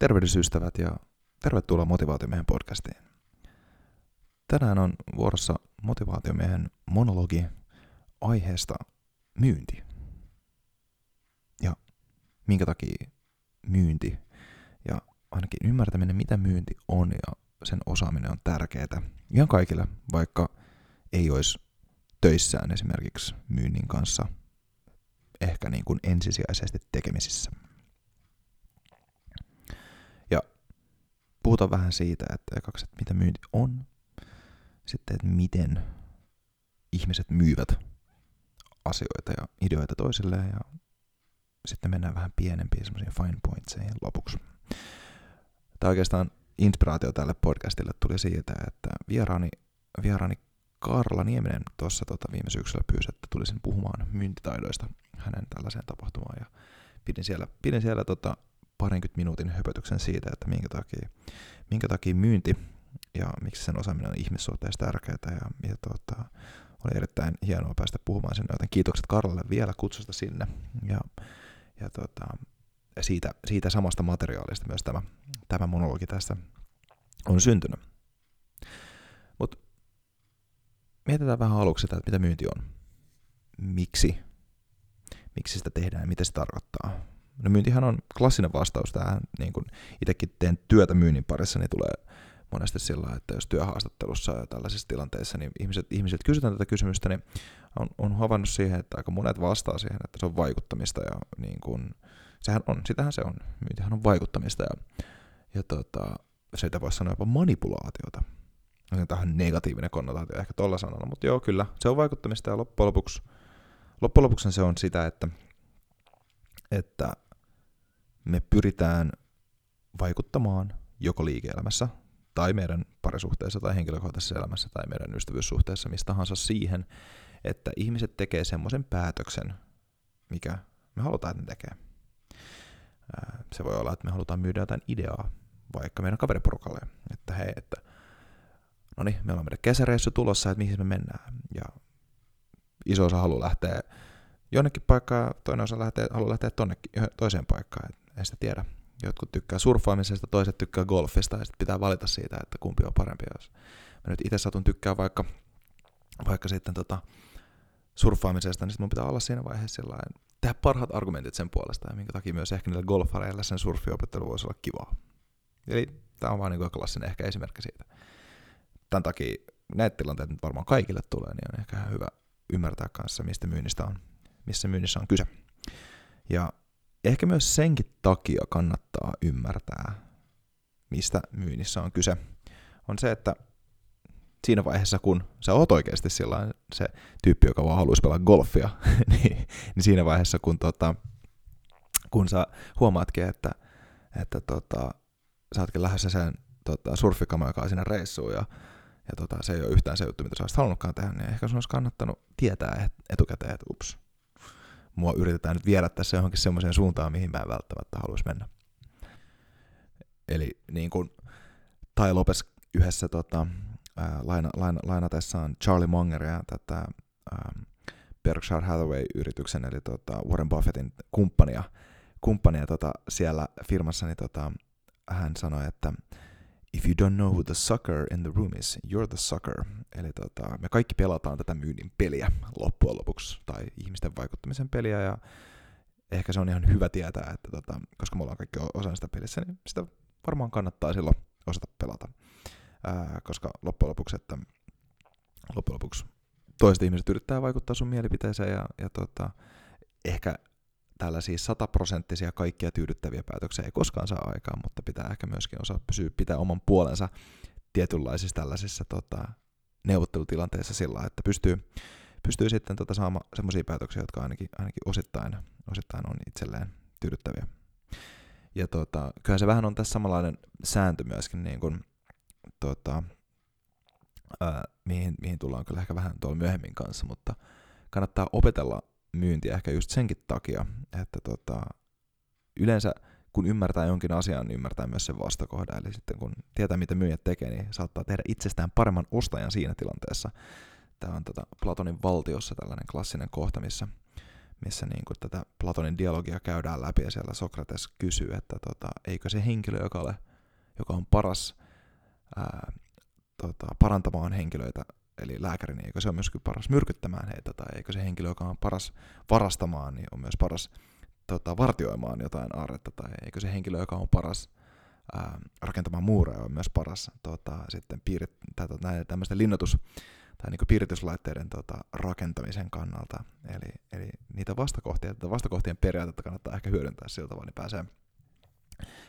Terveysystävät ja tervetuloa Motivaatiomiehen podcastiin. Tänään on vuorossa Motivaatiomiehen monologi aiheesta myynti. Ja minkä takia myynti ja ainakin ymmärtäminen, mitä myynti on ja sen osaaminen on tärkeää ihan kaikille, vaikka ei olisi töissään esimerkiksi myynnin kanssa ehkä niin kuin ensisijaisesti tekemisissä. Puhutaan vähän siitä, että ekaksi, että mitä myynti on, sitten, että miten ihmiset myyvät asioita ja ideoita toisilleen ja sitten mennään vähän pienempiin semmoisiin fine pointseihin lopuksi. Tämä oikeastaan inspiraatio tälle podcastille tuli siitä, että vieraani, vieraani Karla Nieminen tuossa tota, viime syksyllä pyysi, että tulisin puhumaan myyntitaidoista hänen tällaiseen tapahtumaan ja pidin siellä, pidin siellä tota, parinkymmentä minuutin höpötyksen siitä, että minkä takia, minkä takia myynti ja miksi sen osaaminen on ihmissuhteessa tärkeää. Ja, ja tota, oli erittäin hienoa päästä puhumaan sinne, joten kiitokset Karlalle vielä kutsusta sinne. Ja, ja tota, siitä, siitä samasta materiaalista myös tämä, tämä monologi tästä on syntynyt. Mutta mietitään vähän aluksi, että mitä myynti on. Miksi? Miksi sitä tehdään ja mitä se tarkoittaa? No myyntihän on klassinen vastaus tähän, niin kun itsekin teen työtä myynnin parissa, niin tulee monesti sillä, että jos työhaastattelussa ja tällaisissa tilanteissa, niin ihmiset, ihmiset kysytään tätä kysymystä, niin on, on havainnut siihen, että aika monet vastaa siihen, että se on vaikuttamista ja niin kun, sehän on, sitähän se on, myyntihän on vaikuttamista ja, ja tota, sitä voisi sanoa jopa manipulaatiota. On tähän negatiivinen konnotaatio ehkä tuolla sanalla, mutta joo, kyllä, se on vaikuttamista ja loppujen lopuksi, loppujen lopuksi se on sitä, että, että me pyritään vaikuttamaan joko liike-elämässä tai meidän parisuhteessa tai henkilökohtaisessa elämässä tai meidän ystävyyssuhteessa, mistä tahansa siihen, että ihmiset tekee semmoisen päätöksen, mikä me halutaan, että ne tekee. Se voi olla, että me halutaan myydä jotain ideaa vaikka meidän kaveriporukalle, että hei, että no niin, meillä on meidän kesäreissu tulossa, että mihin me mennään. Ja iso osa haluaa lähteä jonnekin paikkaan, toinen osa lähtee, haluaa lähteä tonne toiseen paikkaan ei sitä tiedä. Jotkut tykkää surffaamisesta, toiset tykkää golfista, ja sitten pitää valita siitä, että kumpi on parempi. Jos mä nyt itse satun tykkää vaikka, vaikka sitten tota surffaamisesta, niin sitten mun pitää olla siinä vaiheessa sellainen, tehdä parhaat argumentit sen puolesta, ja minkä takia myös ehkä niillä golfareilla sen surfiopettelu voisi olla kivaa. Eli tämä on vaan niin klassinen ehkä esimerkki siitä. Tämän takia näitä tilanteita nyt varmaan kaikille tulee, niin on ehkä hyvä ymmärtää kanssa, mistä myynnistä on, missä myynnissä on kyse. Ja ehkä myös senkin takia kannattaa ymmärtää, mistä myynnissä on kyse, on se, että siinä vaiheessa, kun sä oot oikeasti se tyyppi, joka vaan haluaisi pelaa golfia, niin, niin siinä vaiheessa, kun, tota, kun sä huomaatkin, että, että tota, sä ootkin lähdössä sen tota, surfikamoikaan sinne reissuun ja, ja tota, se ei ole yhtään se juttu, mitä sä olisit halunnutkaan tehdä, niin ehkä sun olisi kannattanut tietää etukäteen, että ups, mua yritetään nyt viedä tässä johonkin semmoiseen suuntaan, mihin mä en välttämättä haluaisi mennä. Eli niin kuin Tai Lopes yhdessä tota, ää, laina, laina, lainatessaan Charlie Mongeria tätä ää, Berkshire Hathaway-yrityksen, eli tota Warren Buffettin kumppania, kumppania tota, siellä firmassa, niin tota, hän sanoi, että if you don't know who the sucker in the room is, you're the sucker. Eli tota, me kaikki pelataan tätä myynnin peliä loppujen lopuksi, tai ihmisten vaikuttamisen peliä, ja ehkä se on ihan hyvä tietää, että tota, koska me ollaan kaikki osa sitä pelissä, niin sitä varmaan kannattaa silloin osata pelata. Ää, koska loppujen lopuksi, että loppujen lopuksi toiset ihmiset yrittää vaikuttaa sun mielipiteeseen, ja, ja tota, ehkä tällaisia sataprosenttisia kaikkia tyydyttäviä päätöksiä ei koskaan saa aikaan, mutta pitää ehkä myöskin osaa pysyä pitää oman puolensa tietynlaisissa tällaisissa tota, neuvottelutilanteissa sillä että pystyy, pystyy sitten tota saamaan semmoisia päätöksiä, jotka ainakin, ainakin osittain, osittain on itselleen tyydyttäviä. Ja tota, kyllä se vähän on tässä samanlainen sääntö myöskin, niin kuin, tota, ää, mihin, mihin tullaan kyllä ehkä vähän tuolla myöhemmin kanssa, mutta kannattaa opetella myyntiä ehkä just senkin takia, että tota, yleensä kun ymmärtää jonkin asian, niin ymmärtää myös sen vastakohdan. Eli sitten kun tietää, mitä myyjät tekee, niin saattaa tehdä itsestään paremman ostajan siinä tilanteessa. Tämä on tota Platonin valtiossa tällainen klassinen kohta, missä, missä niin kuin tätä Platonin dialogia käydään läpi ja siellä Sokrates kysyy, että tota, eikö se henkilö, joka, ole, joka on paras ää, tota, parantamaan henkilöitä, eli lääkäri, niin eikö se ole myöskin paras myrkyttämään heitä, tai eikö se henkilö, joka on paras varastamaan, niin on myös paras tota, vartioimaan jotain aarretta, tai eikö se henkilö, joka on paras ää, rakentamaan muureja, on myös paras tota, sitten piirit, tai, tota, näiden tämmöisten linnoitus- tai niin piirityslaitteiden tota, rakentamisen kannalta. Eli, eli niitä vastakohtia, tätä vastakohtien periaatetta kannattaa ehkä hyödyntää sillä tavalla, niin pääsee,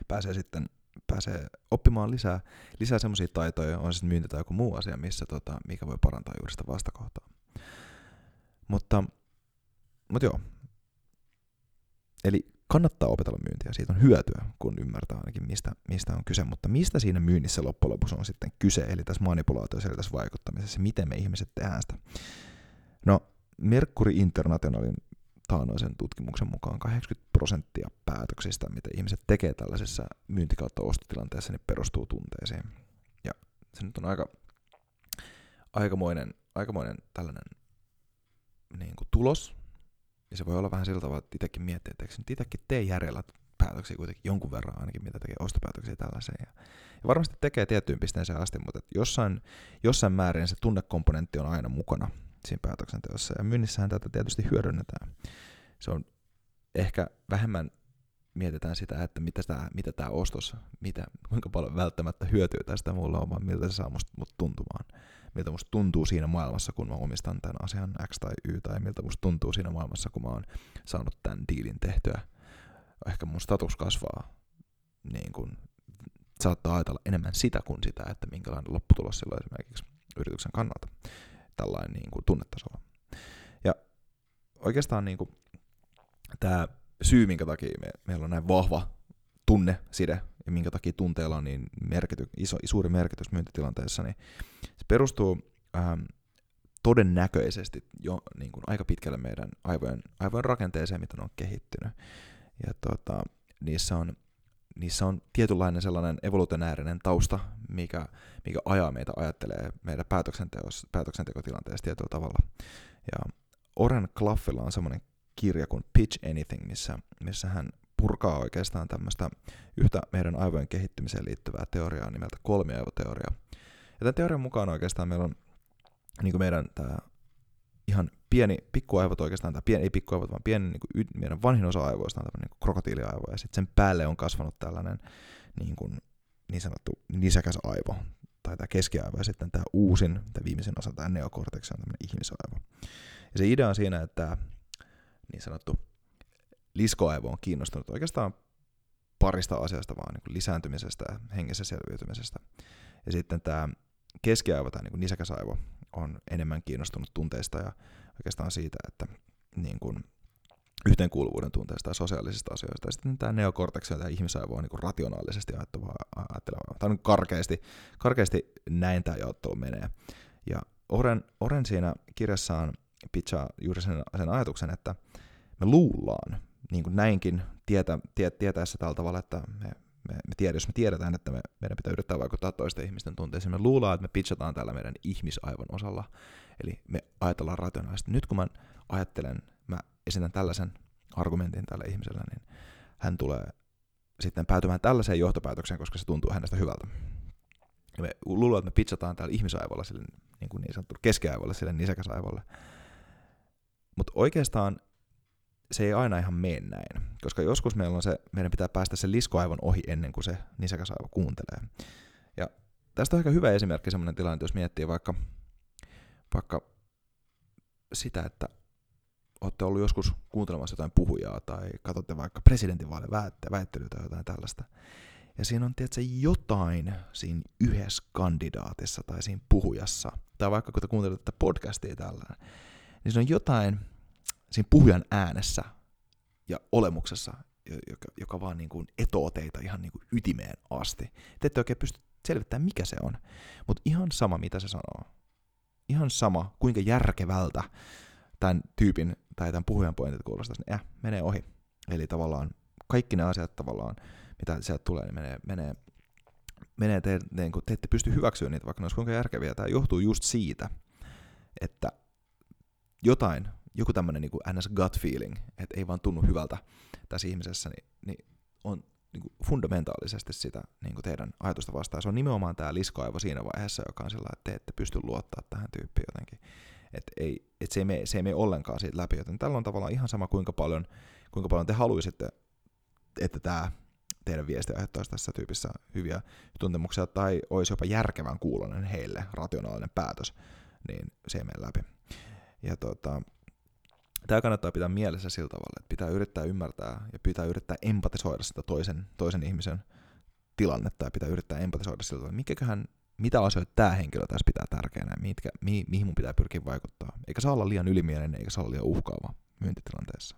pääsee sitten pääsee oppimaan lisää, lisää semmoisia taitoja, on se myynti tai joku muu asia, missä tota, mikä voi parantaa juuri sitä vastakohtaa. Mutta, mutta joo. Eli kannattaa opetella myyntiä, siitä on hyötyä, kun ymmärtää ainakin mistä, mistä on kyse, mutta mistä siinä myynnissä loppujen lopuksi on sitten kyse, eli tässä manipulaatiossa, eli tässä vaikuttamisessa, miten me ihmiset tehdään sitä. No, Mercury Internationalin taanoisen tutkimuksen mukaan 80 prosenttia päätöksistä, mitä ihmiset tekee tällaisessa myynti- kautta ostotilanteessa, niin perustuu tunteisiin. Ja se nyt on aika, aikamoinen, aikamoinen tällainen niin kuin tulos, ja se voi olla vähän sillä tavalla, että itsekin miettii, että eikö nyt itsekin tee järjellä päätöksiä kuitenkin jonkun verran ainakin, mitä tekee ostopäätöksiä tällaiseen. Ja, ja varmasti tekee tiettyyn pisteeseen asti, mutta jossain, jossain määrin se tunnekomponentti on aina mukana siinä päätöksenteossa. Ja myynnissähän tätä tietysti hyödynnetään. Se on ehkä vähemmän mietitään sitä, että mitä tämä, mitä tämä ostos, mitä, kuinka paljon välttämättä hyötyy tästä mulla on, vaan miltä se saa musta, musta tuntumaan. Miltä musta tuntuu siinä maailmassa, kun mä omistan tämän asian X tai Y, tai miltä musta tuntuu siinä maailmassa, kun mä oon saanut tämän diilin tehtyä. Ehkä mun status kasvaa, niin kun saattaa ajatella enemmän sitä kuin sitä, että minkälainen lopputulos sillä esimerkiksi yrityksen kannalta tällainen niin kuin tunnetasolla. Ja oikeastaan niin kuin, tämä syy, minkä takia me, meillä on näin vahva tunneside ja minkä takia tunteella on niin merkity, iso, suuri merkitys myyntitilanteessa, niin se perustuu ähm, todennäköisesti jo niin kuin aika pitkälle meidän aivojen, aivojen rakenteeseen, mitä ne on kehittynyt. Ja tota, niissä on niissä on tietynlainen sellainen evolutionäärinen tausta, mikä, mikä ajaa meitä ajattelee meidän päätöksentekotilanteessa tietyllä tavalla. Ja Oren Claffilla on semmoinen kirja kuin Pitch Anything, missä, missä hän purkaa oikeastaan tämmöistä yhtä meidän aivojen kehittymiseen liittyvää teoriaa nimeltä kolmiaivoteoria. Ja tämän teorian mukaan oikeastaan meillä on niin kuin meidän tämä ihan pieni pikkuaivot oikeastaan, tai pieni, ei pikkuaivot, vaan pieni niin kuin, meidän vanhin osa aivoista on tämmöinen niin krokotiiliaivo, ja sitten sen päälle on kasvanut tällainen niin, kuin, niin sanottu nisäkäs aivo, tai tämä keskiaivo, ja sitten tämä uusin, tämä viimeisin osa, tämä neokorteksi on tämmöinen ihmisaivo. Ja se idea on siinä, että tämä niin sanottu liskoaivo on kiinnostunut oikeastaan parista asiasta vaan, niin lisääntymisestä ja hengessä selviytymisestä. Ja sitten tämä keskiaivo, tai niin nisäkäsaivo, on enemmän kiinnostunut tunteista ja oikeastaan siitä, että niin kuin yhteenkuuluvuuden tunteista ja sosiaalisista asioista. Ja sitten tämä neokorteksi ja tämä ihmisaivo on niin rationaalisesti ajatteleva. Tämä on karkeasti, karkeasti näin tämä jaottelu menee. Ja Oren, Oren siinä kirjassaan pitchaa juuri sen, sen ajatuksen, että me luullaan, niin kuin näinkin tietä, tie, tietäessä tällä tavalla, että me, me, me tiedä, jos me tiedetään, että me, meidän pitää yrittää vaikuttaa toisten ihmisten tunteisiin, me luullaan, että me pitchataan tällä meidän ihmisaivon osalla, eli me ajatellaan rationaalisesti. Nyt kun mä ajattelen, mä esitän tällaisen argumentin tälle ihmiselle, niin hän tulee sitten päätymään tällaiseen johtopäätökseen, koska se tuntuu hänestä hyvältä. Ja me luullaan, että me pitchataan täällä ihmisaivolla, sille, niin, kuin niin sanottu keskiaivolla, sille nisäkäsaivolle. Mutta oikeastaan se ei aina ihan mene näin, koska joskus meillä on se, meidän pitää päästä sen liskoaivon ohi ennen kuin se nisäkäsaivo kuuntelee. Ja tästä on aika hyvä esimerkki sellainen tilanne, jos miettii vaikka, vaikka sitä, että olette ollut joskus kuuntelemassa jotain puhujaa tai katsotte vaikka presidentinvaalien väittelyä tai jotain tällaista. Ja siinä on tietysti jotain siinä yhdessä kandidaatissa tai siinä puhujassa, tai vaikka kun te kuuntelette podcastia tällä, niin siinä on jotain, siinä puhujan äänessä ja olemuksessa, joka, joka vaan niin kuin etoo teitä ihan niin kuin ytimeen asti. Te ette oikein pysty selvittämään, mikä se on. Mutta ihan sama, mitä se sanoo. Ihan sama, kuinka järkevältä tämän tyypin tai tämän puhujan pointit kuulostaa, niin äh, menee ohi. Eli tavallaan kaikki ne asiat tavallaan, mitä sieltä tulee, niin menee, menee, menee te, te, te ette pysty hyväksyä niitä, vaikka ne olisi kuinka järkeviä. Tämä johtuu just siitä, että jotain joku tämmöinen niin ns. gut feeling, että ei vaan tunnu hyvältä tässä ihmisessä, niin, niin on niin kuin fundamentaalisesti sitä niin kuin teidän ajatusta vastaan. Se on nimenomaan tämä liskoaivo siinä vaiheessa, joka on sillä että te ette pysty luottaa tähän tyyppiin jotenkin. Että ei, et se, ei mene, se ei mene ollenkaan siitä läpi, joten tällä on tavallaan ihan sama, kuinka paljon, kuinka paljon te haluaisitte, että tämä teidän viesti aiheuttaisi tässä tyypissä hyviä tuntemuksia, tai olisi jopa järkevän kuulonen heille, rationaalinen päätös, niin se ei mene läpi. Ja tota, tämä kannattaa pitää mielessä sillä tavalla, että pitää yrittää ymmärtää ja pitää yrittää empatisoida sitä toisen, toisen ihmisen tilannetta ja pitää yrittää empatisoida sillä tavalla, mikäköhän, mitä asioita tämä henkilö tässä pitää tärkeänä ja mitkä, mi, mihin mun pitää pyrkiä vaikuttaa. Eikä saa olla liian ylimielinen eikä saa olla liian uhkaava myyntitilanteessa.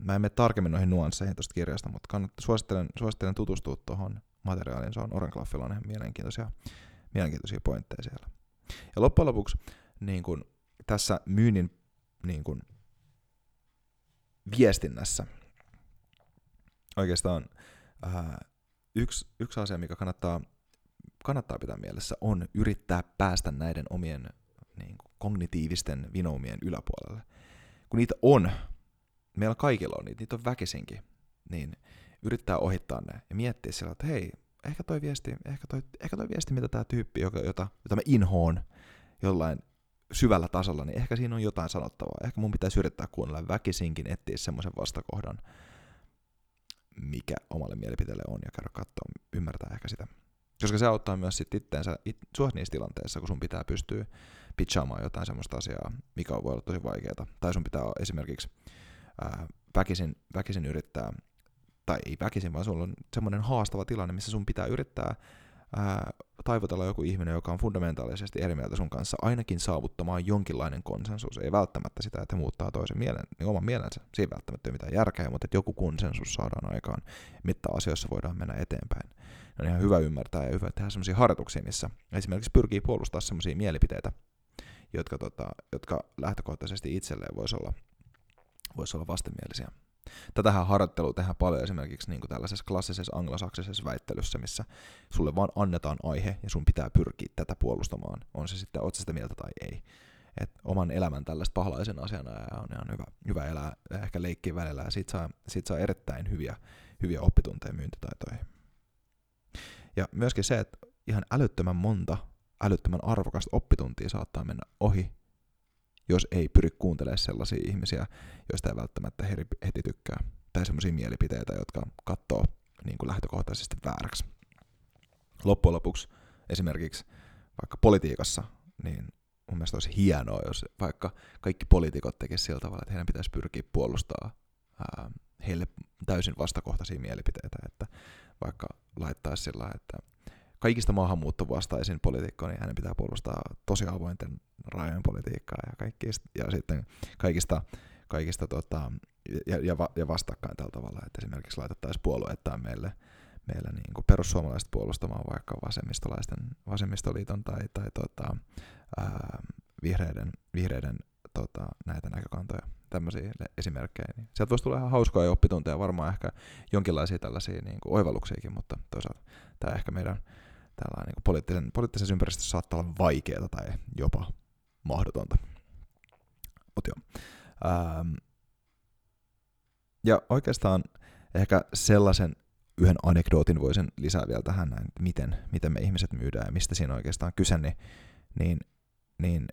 Mä en mene tarkemmin noihin nuansseihin tuosta kirjasta, mutta kannattaa, suosittelen, suosittelen tutustua tuohon materiaaliin. Se on Orenklaffilla on ihan mielenkiintoisia, mielenkiintoisia pointteja siellä. Ja loppujen lopuksi niin kun, tässä myynnin niin kun, viestinnässä oikeastaan ää, yksi, yksi asia, mikä kannattaa, kannattaa pitää mielessä, on yrittää päästä näiden omien niin kuin, kognitiivisten vinoumien yläpuolelle. Kun niitä on, meillä kaikilla on niitä, niitä on väkisinkin, niin yrittää ohittaa ne ja miettiä sillä, että hei, ehkä toi viesti, ehkä toi, ehkä toi viesti mitä tämä tyyppi, jota, jota, jota mä inhoon jollain syvällä tasolla, niin ehkä siinä on jotain sanottavaa. Ehkä mun pitäisi yrittää kuunnella väkisinkin, etsiä semmoisen vastakohdan, mikä omalle mielipiteelle on, ja käydä katsoa, ymmärtää ehkä sitä. Koska se auttaa myös sit itteensä, it, sua niissä tilanteissa, kun sun pitää pystyä pitchaamaan jotain semmoista asiaa, mikä voi olla tosi vaikeaa. Tai sun pitää esimerkiksi ää, väkisin, väkisin yrittää, tai ei väkisin, vaan sulla on semmoinen haastava tilanne, missä sun pitää yrittää ää, taivutella joku ihminen, joka on fundamentaalisesti eri mieltä sun kanssa, ainakin saavuttamaan jonkinlainen konsensus. Ei välttämättä sitä, että muuttaa toisen mielen, niin oman mielensä. Ei välttämättä ole mitään järkeä, mutta että joku konsensus saadaan aikaan, mitä asioissa voidaan mennä eteenpäin. On ihan hyvä ymmärtää ja hyvä tehdä sellaisia harjoituksia, missä esimerkiksi pyrkii puolustaa sellaisia mielipiteitä, jotka, tota, jotka lähtökohtaisesti itselleen voisi olla voisi olla vastenmielisiä. Tätähän harjoittelua tehdään paljon esimerkiksi niin kuin tällaisessa klassisessa anglosaksisessa väittelyssä, missä sulle vaan annetaan aihe ja sun pitää pyrkiä tätä puolustamaan, on se sitten, oot mieltä tai ei. Et oman elämän tällaista pahalaisen asiana ja on ihan hyvä, hyvä elää ehkä leikkiä välillä ja siitä saa, siitä saa erittäin hyviä, hyviä oppitunteja myyntitaitoihin. Ja myöskin se, että ihan älyttömän monta älyttömän arvokasta oppituntia saattaa mennä ohi jos ei pyri kuuntelemaan sellaisia ihmisiä, joista ei välttämättä heti tykkää, tai sellaisia mielipiteitä, jotka katsoo niin kuin lähtökohtaisesti vääräksi. Loppujen lopuksi esimerkiksi vaikka politiikassa, niin mun mielestä olisi hienoa, jos vaikka kaikki poliitikot tekisivät sillä tavalla, että heidän pitäisi pyrkiä puolustaa heille täysin vastakohtaisia mielipiteitä, että vaikka laittaisi sillä että kaikista maahanmuuttovastaisin poliitikko, niin hänen pitää puolustaa tosi avointen rajojen politiikkaa ja, kaikista, ja sitten kaikista, kaikista tota, ja, ja, ja vastakkain tällä tavalla, että esimerkiksi laitettaisiin puolueettaan meille, meille niin kuin perussuomalaiset puolustamaan vaikka vasemmistolaisten, vasemmistoliiton tai, tai tota, ää, vihreiden, vihreiden tota, näitä näkökantoja, tämmöisiä esimerkkejä. Niin sieltä voisi tulla ihan hauskoja oppitunteja, varmaan ehkä jonkinlaisia tällaisia niin kuin oivalluksiakin, mutta toisaalta tämä ehkä meidän tällainen niin poliittisen, poliittisessa ympäristössä saattaa olla vaikeaa tai jopa mahdotonta. Mut joo. Ähm, ja oikeastaan ehkä sellaisen yhden anekdootin voisin lisää vielä tähän että miten, miten me ihmiset myydään ja mistä siinä oikeastaan kyse, niin, niin, niin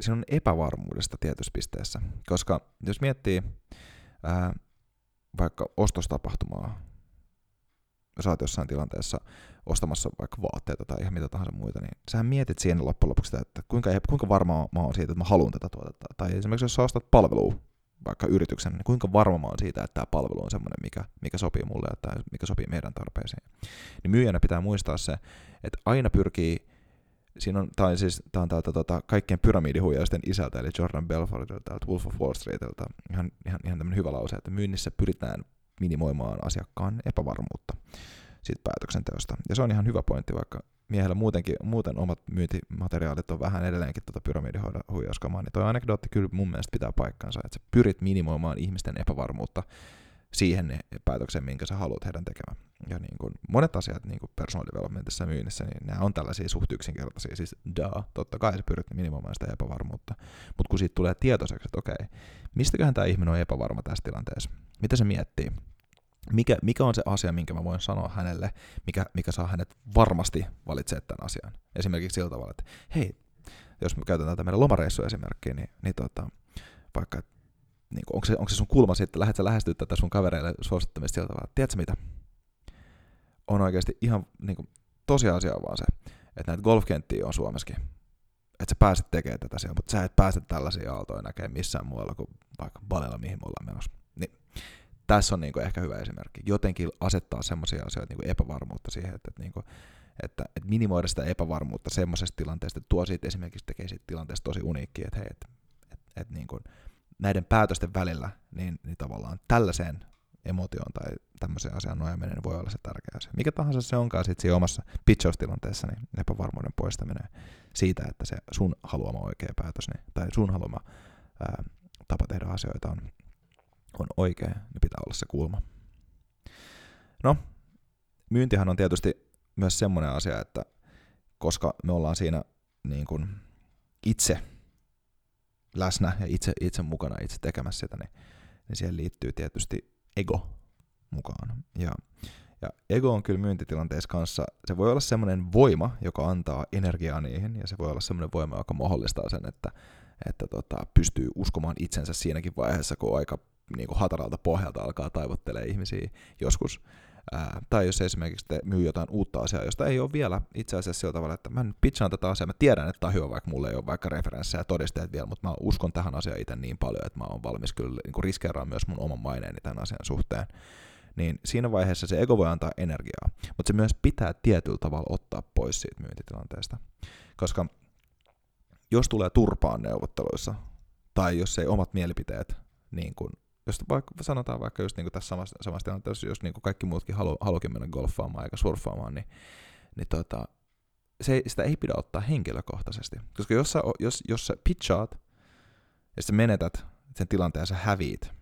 siinä on epävarmuudesta tietyssä pisteessä. Koska jos miettii ää, vaikka ostostapahtumaa, sä oot jossain tilanteessa ostamassa vaikka vaatteita tai ihan mitä tahansa muita, niin sähän mietit siinä loppujen lopuksi sitä, että kuinka, kuinka varma mä oon siitä, että mä haluan tätä tuotetta. Tai esimerkiksi jos sä ostat palvelua vaikka yrityksen, niin kuinka varma mä oon siitä, että tämä palvelu on semmoinen, mikä, mikä sopii mulle tai mikä sopii meidän tarpeisiin. Niin myyjänä pitää muistaa se, että aina pyrkii siinä on, tai siis, tämä on täältä tota, kaikkien pyramidihuijaisten isältä, eli Jordan Belfortilta, täältä Wolf of Wall Streetilta, ihan, ihan, ihan tämmöinen hyvä lause, että myynnissä pyritään minimoimaan asiakkaan epävarmuutta siitä päätöksenteosta. Ja se on ihan hyvä pointti, vaikka miehellä muutenkin, muuten omat myyntimateriaalit on vähän edelleenkin tuota pyramidihuijauskamaa, niin tuo anekdootti kyllä mun mielestä pitää paikkansa, että sä pyrit minimoimaan ihmisten epävarmuutta siihen päätökseen, minkä sä haluat heidän tekemään. Ja niin kuin monet asiat niin kuin personal developmentissa ja myynnissä, niin nämä on tällaisia suht yksinkertaisia. Siis da, totta kai sä pyrit minimoimaan sitä epävarmuutta. Mutta kun siitä tulee tietoiseksi, että okei, mistäköhän tämä ihminen on epävarma tässä tilanteessa? Mitä se miettii? Mikä, mikä on se asia, minkä mä voin sanoa hänelle, mikä, mikä saa hänet varmasti valitsemaan tämän asian? Esimerkiksi sillä tavalla, että hei, jos me käytetään tätä meidän lomareissuesimerkkiä, niin, niin tota, vaikka, niin kuin, onko, se, onko se sun kulma sitten, lähdet sä lähestyä tätä sun kavereille suosittamista sillä tavalla, tiedätkö mitä? On oikeasti ihan niin kuin, tosiasia on vaan se, että näitä golfkenttiä on Suomessakin. Että sä pääset tekemään tätä siellä, mutta sä et pääse tällaisia aaltoja näkemään missään muualla kuin vaikka Balilla, mihin me ollaan menossa. Niin, tässä on niin kuin ehkä hyvä esimerkki. Jotenkin asettaa semmoisia asioita, niin kuin epävarmuutta siihen, että, että, niin kuin, että, että minimoida sitä epävarmuutta semmoisesta tilanteesta, että tuo siitä esimerkiksi tekee siitä tilanteesta tosi uniikki, että hei, että, että, että niin kuin, näiden päätösten välillä, niin, niin tavallaan tällaiseen emotioon tai tämmöiseen asiaan nojaaminen voi olla se tärkeä asia. Mikä tahansa se onkaan sitten siinä omassa pitchaustilanteessa, niin epävarmuuden poistaminen siitä, että se sun haluama oikea päätös niin, tai sun haluama ää, tapa tehdä asioita on, on oikea, niin pitää olla se kulma. No, myyntihan on tietysti myös semmoinen asia, että koska me ollaan siinä niin kuin itse läsnä ja itse, itse mukana, itse tekemässä sitä, niin, niin siihen liittyy tietysti ego mukaan. Ja, ja ego on kyllä myyntitilanteessa kanssa, se voi olla semmoinen voima, joka antaa energiaa niihin, ja se voi olla semmoinen voima, joka mahdollistaa sen, että, että tota, pystyy uskomaan itsensä siinäkin vaiheessa, kun aika niin kuin hataralta pohjalta alkaa taivottelee ihmisiä joskus. Ää, tai jos esimerkiksi te myy jotain uutta asiaa, josta ei ole vielä itse asiassa sillä tavalla, että mä nyt pitchaan tätä asiaa, mä tiedän, että tämä on hyvä, vaikka mulla ei ole vaikka referenssejä ja todisteet vielä, mutta mä uskon tähän asiaan itse niin paljon, että mä oon valmis kyllä niin riskeeraan myös mun oman maineeni tämän asian suhteen. Niin siinä vaiheessa se ego voi antaa energiaa, mutta se myös pitää tietyllä tavalla ottaa pois siitä myyntitilanteesta. Koska jos tulee turpaan neuvotteluissa, tai jos ei omat mielipiteet niin kuin jos vaikka, sanotaan vaikka just niin tässä samassa, samassa tilanteessa, jos niin kaikki muutkin halu, haluakin mennä golfaamaan eikä surffaamaan, niin, niin tota, se, sitä ei pidä ottaa henkilökohtaisesti. Koska jos sä, jos, jos sä pitchaat ja sä menetät sen tilanteen ja sä häviit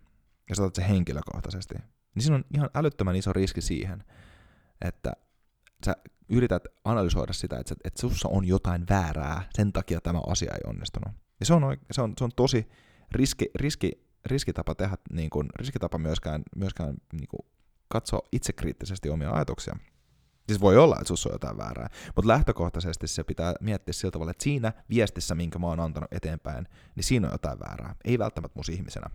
ja sä otat sen henkilökohtaisesti, niin siinä on ihan älyttömän iso riski siihen, että sä yrität analysoida sitä, että, että sussa on jotain väärää, sen takia tämä asia ei onnistunut. Ja se on, se on, se on tosi riski, riski riskitapa tehdä, niin kuin, riskitapa myöskään, myöskään niin kuin, katsoa itsekriittisesti omia ajatuksia. Siis voi olla, että sussa on jotain väärää, mutta lähtökohtaisesti se pitää miettiä sillä tavalla, että siinä viestissä, minkä mä oon antanut eteenpäin, niin siinä on jotain väärää. Ei välttämättä mun ihmisenä.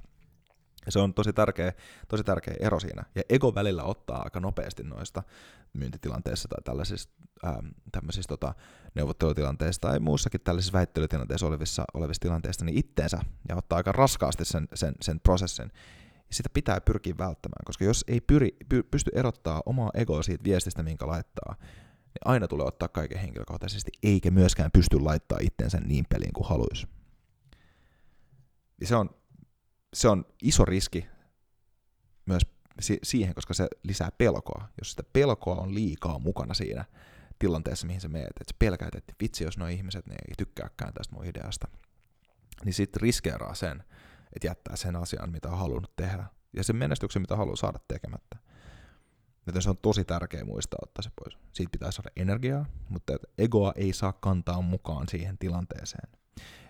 Se on tosi tärkeä, tosi tärkeä ero siinä. Ja ego välillä ottaa aika nopeasti noista myyntitilanteissa tai tällaisissa, ähm, tämmöisissä tota, neuvottelutilanteissa tai muussakin tällaisissa väittelytilanteissa olevissa, olevissa tilanteissa niin itteensä ja ottaa aika raskaasti sen, sen, sen prosessin. Ja sitä pitää pyrkiä välttämään, koska jos ei pyri, py, pysty erottaa omaa egoa siitä viestistä, minkä laittaa, niin aina tulee ottaa kaiken henkilökohtaisesti, eikä myöskään pysty laittaa itteensä niin peliin kuin haluaisi. Ja se on se on iso riski myös siihen, koska se lisää pelkoa. Jos sitä pelkoa on liikaa mukana siinä tilanteessa, mihin sä meet, että sä pelkäät, että vitsi, jos nuo ihmiset ne ei tykkääkään tästä mun ideasta, niin sitten riskeeraa sen, että jättää sen asian, mitä on halunnut tehdä, ja sen menestyksen, mitä haluaa saada tekemättä. Joten se on tosi tärkeä muistaa ottaa se pois. Siitä pitää saada energiaa, mutta egoa ei saa kantaa mukaan siihen tilanteeseen.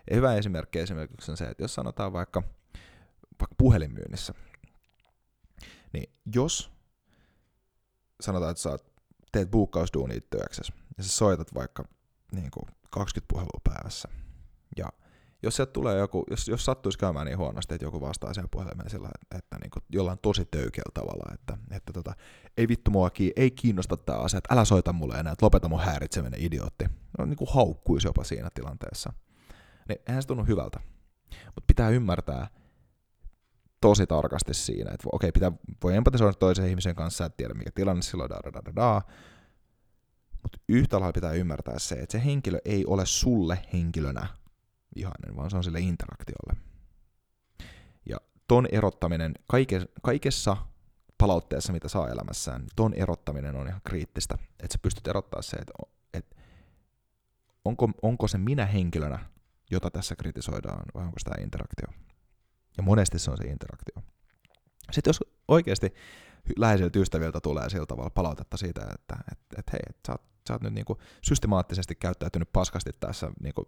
Ja hyvä esimerkki esimerkiksi on se, että jos sanotaan vaikka, vaikka puhelinmyynnissä, niin jos sanotaan, että sä teet buukkausduunia työksessä, ja sä soitat vaikka niin kuin 20 puhelua päivässä, ja jos sieltä tulee joku, jos, jos sattuisi käymään niin huonosti, että joku vastaa sen puhelimeen sillä, että, että niin kuin jollain tosi töykeällä tavalla, että, että tota, ei vittu mua, ei kiinnosta tämä asia, että älä soita mulle enää, että lopeta mun häiritseminen idiootti. No niin kuin haukkuisi jopa siinä tilanteessa. Niin eihän se tunnu hyvältä. Mutta pitää ymmärtää, tosi tarkasti siinä, että okei, pitää, voi empatisoida toisen ihmisen kanssa, että tiedä mikä tilanne silloin, da, da, da, da, mutta yhtä lailla pitää ymmärtää se, että se henkilö ei ole sulle henkilönä vihainen, vaan se on sille interaktiolle. Ja ton erottaminen kaike, kaikessa palautteessa, mitä saa elämässään, niin ton erottaminen on ihan kriittistä, että sä pystyt erottaa se, että, että onko, onko se minä henkilönä, jota tässä kritisoidaan, vai onko sitä interaktio. Ja monesti se on se interaktio. Sitten jos oikeasti läheisiltä ystäviltä tulee sillä tavalla palautetta siitä, että et, et hei, et sä, oot, sä oot nyt niinku systemaattisesti käyttäytynyt paskasti tässä niinku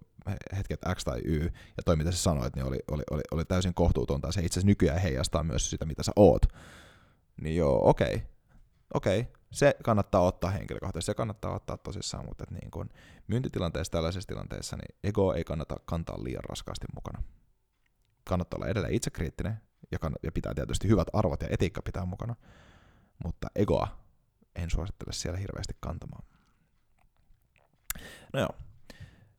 hetket X tai Y, ja toi mitä sä sanoit, niin oli, oli, oli, oli täysin kohtuutonta, se itse asiassa nykyään heijastaa myös sitä, mitä sä oot. Niin joo, okei, okay. okei, okay. se kannattaa ottaa henkilökohtaisesti, se kannattaa ottaa tosissaan, mutta niin kun myyntitilanteessa, tällaisessa tilanteessa, niin ego ei kannata kantaa liian raskaasti mukana. Kannattaa olla edelleen itsekriittinen, ja, kann- ja pitää tietysti hyvät arvot ja etiikka pitää mukana, mutta egoa en suosittele siellä hirveästi kantamaan. No joo,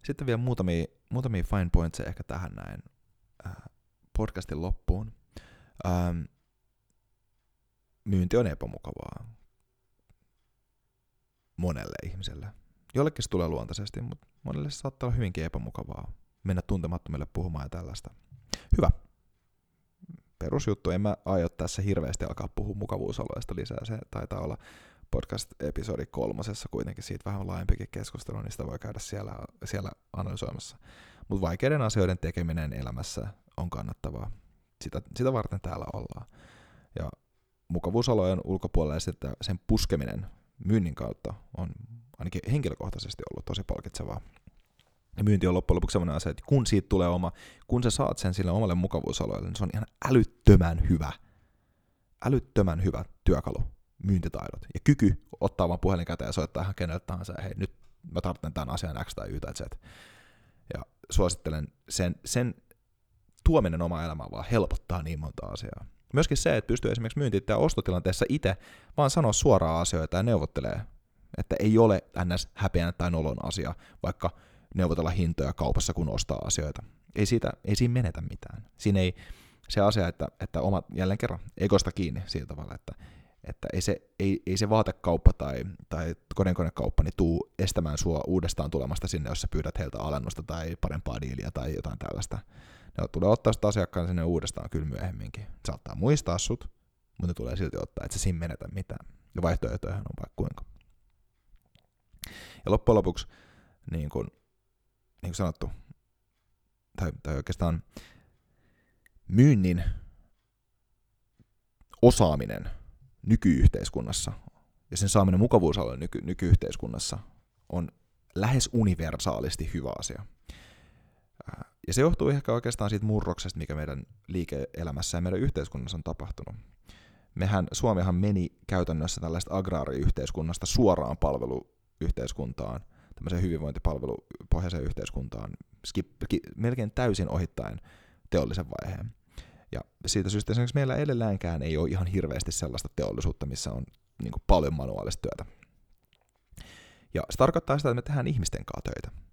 sitten vielä muutamia, muutamia fine points ehkä tähän näin äh, podcastin loppuun. Ähm, myynti on epämukavaa monelle ihmiselle. Jollekin se tulee luontaisesti, mutta monelle se saattaa olla hyvinkin epämukavaa mennä tuntemattomille puhumaan ja tällaista. Hyvä. Perusjuttu. En mä aio tässä hirveästi alkaa puhua mukavuusoloista lisää. Se taitaa olla podcast-episodi kolmosessa kuitenkin siitä vähän laajempikin keskustelu, niin sitä voi käydä siellä, siellä analysoimassa. Mutta vaikeiden asioiden tekeminen elämässä on kannattavaa. Sitä, sitä varten täällä ollaan. Ja mukavuusolojen ulkopuolella sitten sen puskeminen myynnin kautta on ainakin henkilökohtaisesti ollut tosi palkitsevaa. Ja myynti on loppujen lopuksi sellainen asia, että kun siitä tulee oma, kun sä saat sen sille omalle mukavuusaloille, niin se on ihan älyttömän hyvä, älyttömän hyvä työkalu, myyntitaidot. Ja kyky ottaa vaan puhelin käteen ja soittaa ihan kenelle tahansa, hei nyt mä tarvitsen tämän asian X tai Y tai Z. Ja suosittelen sen, sen tuominen oma elämään vaan helpottaa niin monta asiaa. Myöskin se, että pystyy esimerkiksi myynti- ja ostotilanteessa itse vaan sanoa suoraan asioita ja neuvottelee. Että ei ole ns. häpeän tai nolon asia, vaikka neuvotella hintoja kaupassa, kun ostaa asioita. Ei, siitä, ei siinä menetä mitään. Siinä ei se asia, että, että omat, jälleen kerran, egosta kiinni sillä tavalla, että, että ei, se, ei, ei se vaatekauppa tai, tai koneenkonekauppa niin tuu estämään sua uudestaan tulemasta sinne, jos sä pyydät heiltä alennusta tai parempaa diiliä tai jotain tällaista. Ne tulee ottaa sitä asiakkaan sinne uudestaan kyllä myöhemminkin. Saattaa muistaa sut, mutta ne tulee silti ottaa, että se siinä menetä mitään. Ja vaihtoehtoja on vaikka kuinka. Ja loppujen lopuksi, niin kuin, niin kuin sanottu, tai, tai oikeastaan myynnin osaaminen nykyyhteiskunnassa ja sen saaminen mukavuusalueen nyky, nykyyhteiskunnassa on lähes universaalisti hyvä asia. Ja se johtuu ehkä oikeastaan siitä murroksesta, mikä meidän liike-elämässä ja meidän yhteiskunnassa on tapahtunut. Mehän, Suomihan meni käytännössä tällaista agraariyhteiskunnasta suoraan palveluyhteiskuntaan, tämmöiseen hyvinvointipalvelupohjaiseen yhteiskuntaan, skip, melkein täysin ohittaen teollisen vaiheen. Ja siitä syystä esimerkiksi meillä edelläänkään ei ole ihan hirveästi sellaista teollisuutta, missä on niin kuin paljon manuaalista työtä. Ja se tarkoittaa sitä, että me tehdään ihmisten kanssa töitä.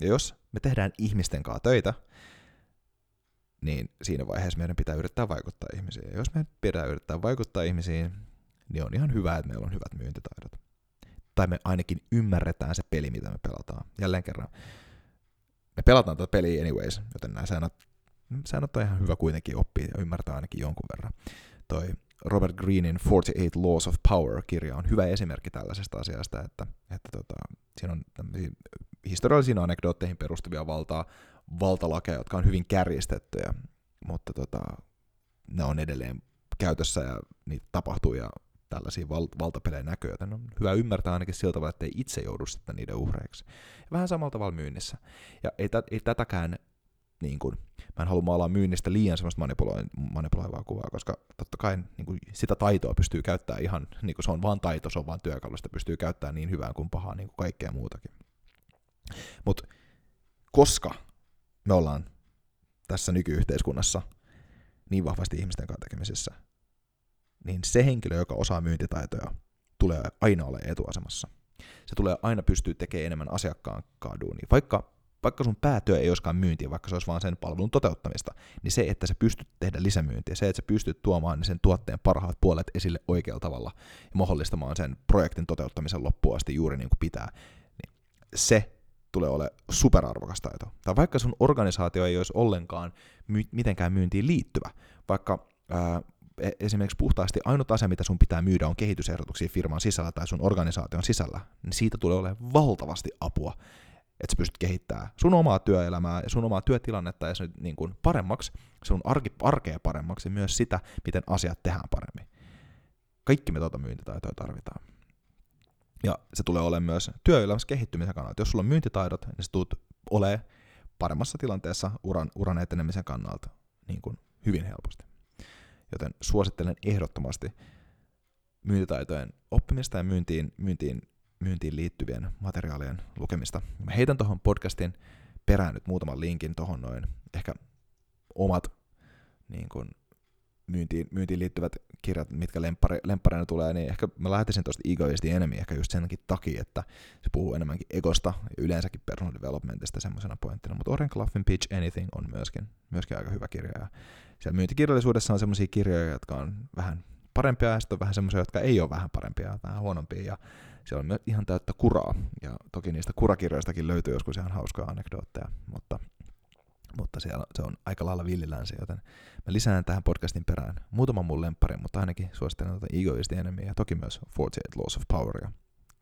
Ja jos me tehdään ihmisten kanssa töitä, niin siinä vaiheessa meidän pitää yrittää vaikuttaa ihmisiin. Ja jos me pitää yrittää vaikuttaa ihmisiin, niin on ihan hyvä, että meillä on hyvät myyntitaidot. Tai me ainakin ymmärretään se peli, mitä me pelataan. Jälleen kerran, me pelataan tätä peliä anyways, joten nämä säännöt, säännöt on ihan hyvä kuitenkin oppia ja ymmärtää ainakin jonkun verran. Toi Robert Greenin 48 Laws of Power-kirja on hyvä esimerkki tällaisesta asiasta, että, että tota, siinä on historiallisiin anekdootteihin perustuvia valtaa, valtalakeja, jotka on hyvin kärjistettyjä, mutta tota, ne on edelleen käytössä ja niitä tapahtuu ja tällaisia val- valtapelejä näkyy, joten on hyvä ymmärtää ainakin siltä tavalla, että ei itse joudu sitten niiden uhreiksi. Ja vähän samalla tavalla myynnissä. Ja ei, tä- ei tätäkään, niin kuin, mä en halua maalaa myynnistä liian semmoista manipuloi- manipuloivaa kuvaa, koska totta kai niin kuin, sitä taitoa pystyy käyttämään ihan, niin kuin se on vaan taito, se on vaan työkalu, sitä pystyy käyttämään niin hyvään kuin pahaa, niin kuin kaikkea muutakin. Mutta koska me ollaan tässä nykyyhteiskunnassa niin vahvasti ihmisten kanssa tekemisissä, niin se henkilö, joka osaa myyntitaitoja, tulee aina ole etuasemassa. Se tulee aina pystyä tekemään enemmän asiakkaan duunia. Vaikka, vaikka sun päätyö ei olisikaan myyntiä, vaikka se olisi vaan sen palvelun toteuttamista, niin se, että sä pystyt tehdä lisämyyntiä, se, että sä pystyt tuomaan sen tuotteen parhaat puolet esille oikealla tavalla ja mahdollistamaan sen projektin toteuttamisen loppuun asti juuri niin kuin pitää, niin se tulee ole superarvokas taito. Tai vaikka sun organisaatio ei olisi ollenkaan my- mitenkään myyntiin liittyvä, vaikka ää, esimerkiksi puhtaasti ainut asia, mitä sun pitää myydä, on kehitysehdotuksia firman sisällä tai sun organisaation sisällä, niin siitä tulee olemaan valtavasti apua että sä pystyt kehittämään sun omaa työelämää ja sun omaa työtilannetta ja se niin kuin paremmaksi, sun arki, arkea paremmaksi ja myös sitä, miten asiat tehdään paremmin. Kaikki me tuota myyntitaitoja tarvitaan. Ja se tulee olemaan myös työelämässä kehittymisen kannalta. Jos sulla on myyntitaidot, niin sä tulet olemaan paremmassa tilanteessa uran, uran etenemisen kannalta niin kuin hyvin helposti. Joten suosittelen ehdottomasti myyntitaitojen oppimista ja myyntiin, myyntiin, myyntiin liittyvien materiaalien lukemista. Mä heitän tuohon podcastin perään nyt muutaman linkin tuohon noin, ehkä omat niin kuin, myyntiin, myyntiin liittyvät kirjat, mitkä lemppari, lemppareina tulee, niin ehkä mä lähtisin tuosta egoisti enemmän ehkä just senkin takia, että se puhuu enemmänkin egosta ja yleensäkin personal developmentista semmoisena pointtina, mutta Oren Claffin Pitch Anything on myöskin, myöskin aika hyvä kirja, ja siellä myyntikirjallisuudessa on semmoisia kirjoja, jotka on vähän parempia, ja sitten on vähän semmoisia, jotka ei ole vähän parempia, vähän huonompia, ja siellä on ihan täyttä kuraa, ja toki niistä kurakirjoistakin löytyy joskus ihan hauskoja anekdootteja, mutta mutta siellä se on aika lailla villilänsi, joten mä lisään tähän podcastin perään muutaman mun lempparin, mutta ainakin suosittelen tätä Ego is the Enemy ja toki myös 48 Laws of Poweria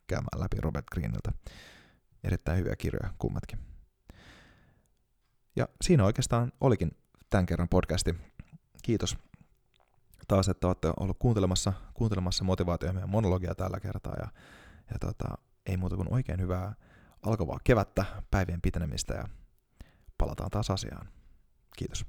käymään läpi Robert Greeniltä. Erittäin hyviä kirjoja kummatkin. Ja siinä oikeastaan olikin tämän kerran podcasti. Kiitos taas, että olette ollut kuuntelemassa, kuuntelemassa motivaatio ja monologia tällä kertaa. Ja, ja tota, ei muuta kuin oikein hyvää alkavaa kevättä, päivien pitenemistä ja palataan taas asiaan. Kiitos.